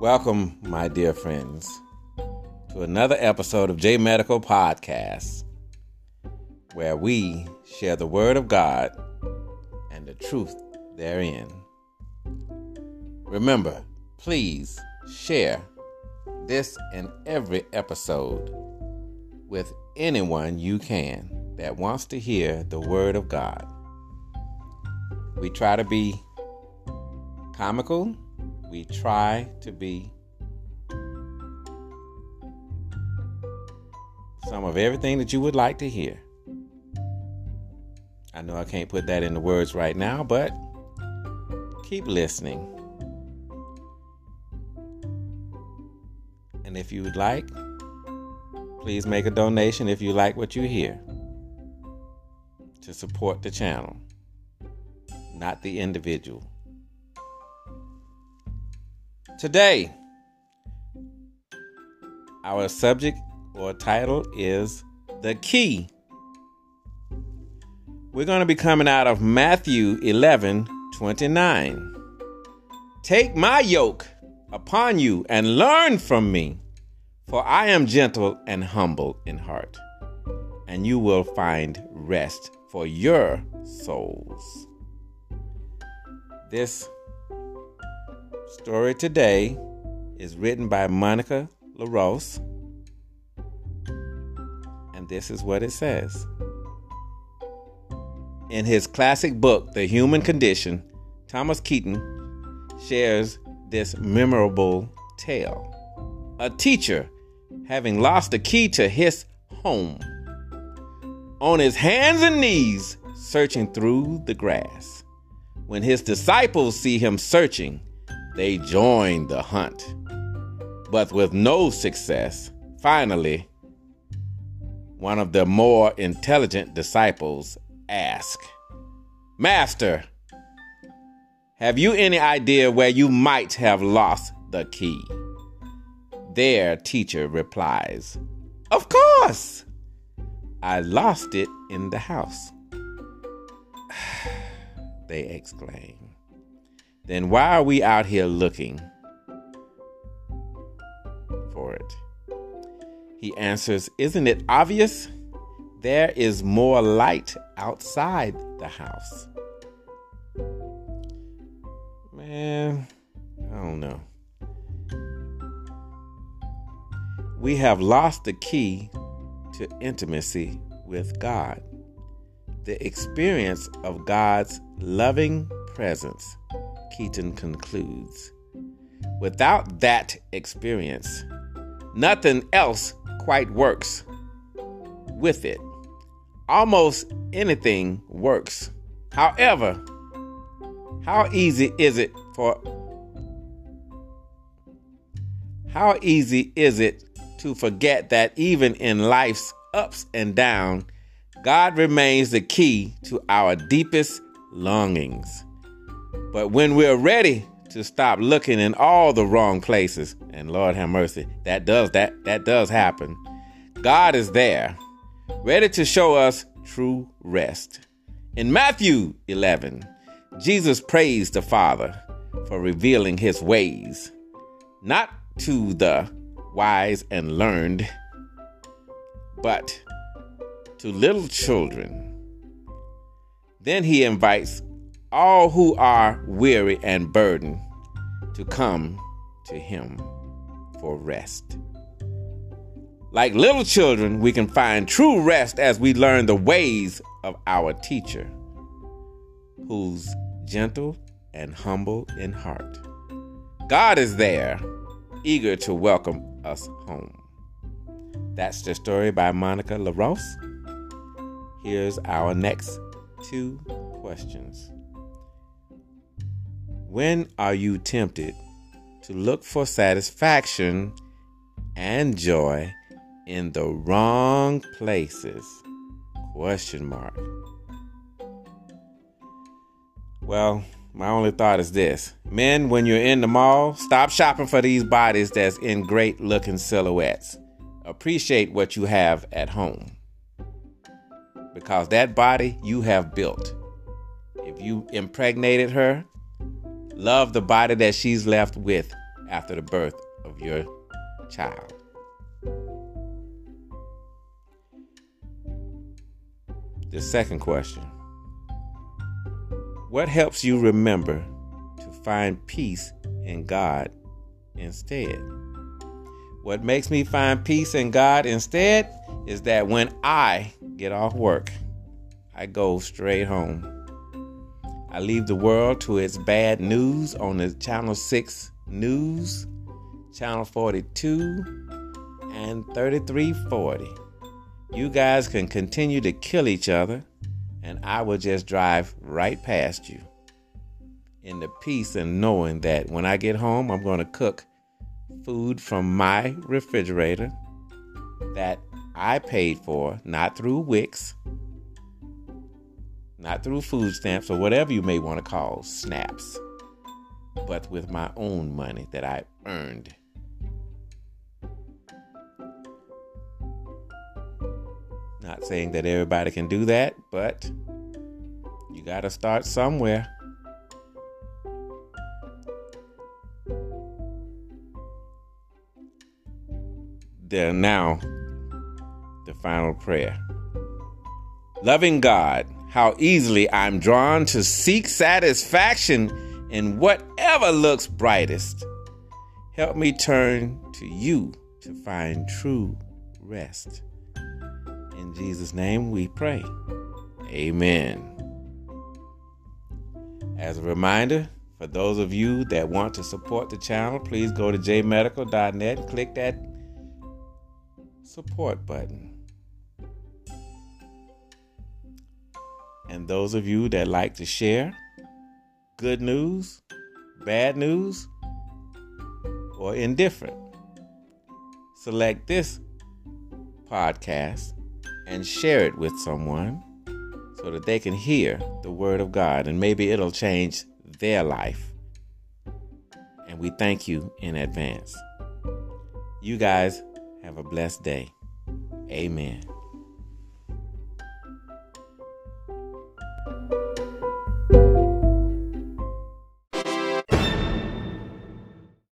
Welcome, my dear friends, to another episode of J Medical Podcast, where we share the Word of God and the truth therein. Remember, please share this and every episode with anyone you can that wants to hear the Word of God. We try to be comical, we try to be some of everything that you would like to hear. I know I can't put that into words right now, but keep listening. And if you would like, please make a donation if you like what you hear to support the channel, not the individual. Today, our subject or title is The Key. We're going to be coming out of Matthew 11 29. Take my yoke upon you and learn from me, for I am gentle and humble in heart, and you will find rest for your souls. This story today is written by Monica LaRose, and this is what it says. In his classic book, The Human Condition, Thomas Keating shares this memorable tale. A teacher, having lost the key to his home, on his hands and knees, searching through the grass. When his disciples see him searching, they join the hunt. But with no success, finally, one of the more intelligent disciples asked, Master, have you any idea where you might have lost the key? Their teacher replies, Of course! I lost it in the house. they exclaim. Then why are we out here looking for it? He answers, Isn't it obvious? There is more light outside the house. Man, I don't know. We have lost the key to intimacy with God. The experience of God's loving presence, Keating concludes. Without that experience, nothing else quite works with it. Almost anything works. However, how easy is it for how easy is it to forget that even in life's ups and downs, God remains the key to our deepest longings. But when we're ready to stop looking in all the wrong places, and Lord have mercy, that does that that does happen. God is there, ready to show us true rest. In Matthew 11, Jesus praised the Father for revealing his ways, not to the wise and learned, but to little children. Then he invites all who are weary and burdened to come to him for rest. Like little children, we can find true rest as we learn the ways of our teacher, who's gentle and humble in heart. God is there, eager to welcome us home. That's the story by Monica LaRose. Here's our next two questions. When are you tempted to look for satisfaction and joy in the wrong places? Question mark. Well, my only thought is this men, when you're in the mall, stop shopping for these bodies that's in great looking silhouettes. Appreciate what you have at home. Because that body you have built. If you impregnated her, love the body that she's left with after the birth of your child. The second question What helps you remember to find peace in God instead? What makes me find peace in God instead is that when I get off work, I go straight home. I leave the world to its bad news on the Channel 6 News, Channel 42, and 3340. You guys can continue to kill each other, and I will just drive right past you in the peace and knowing that when I get home, I'm going to cook food from my refrigerator that I paid for, not through Wix, not through food stamps or whatever you may want to call snaps, but with my own money that I earned. Not saying that everybody can do that, but you got to start somewhere. There now, the final prayer. Loving God, how easily I'm drawn to seek satisfaction in whatever looks brightest. Help me turn to you to find true rest. In Jesus' name we pray. Amen. As a reminder, for those of you that want to support the channel, please go to jmedical.net and click that support button. And those of you that like to share good news, bad news, or indifferent, select this podcast and share it with someone so that they can hear the word of God and maybe it'll change their life. And we thank you in advance. You guys have a blessed day. Amen.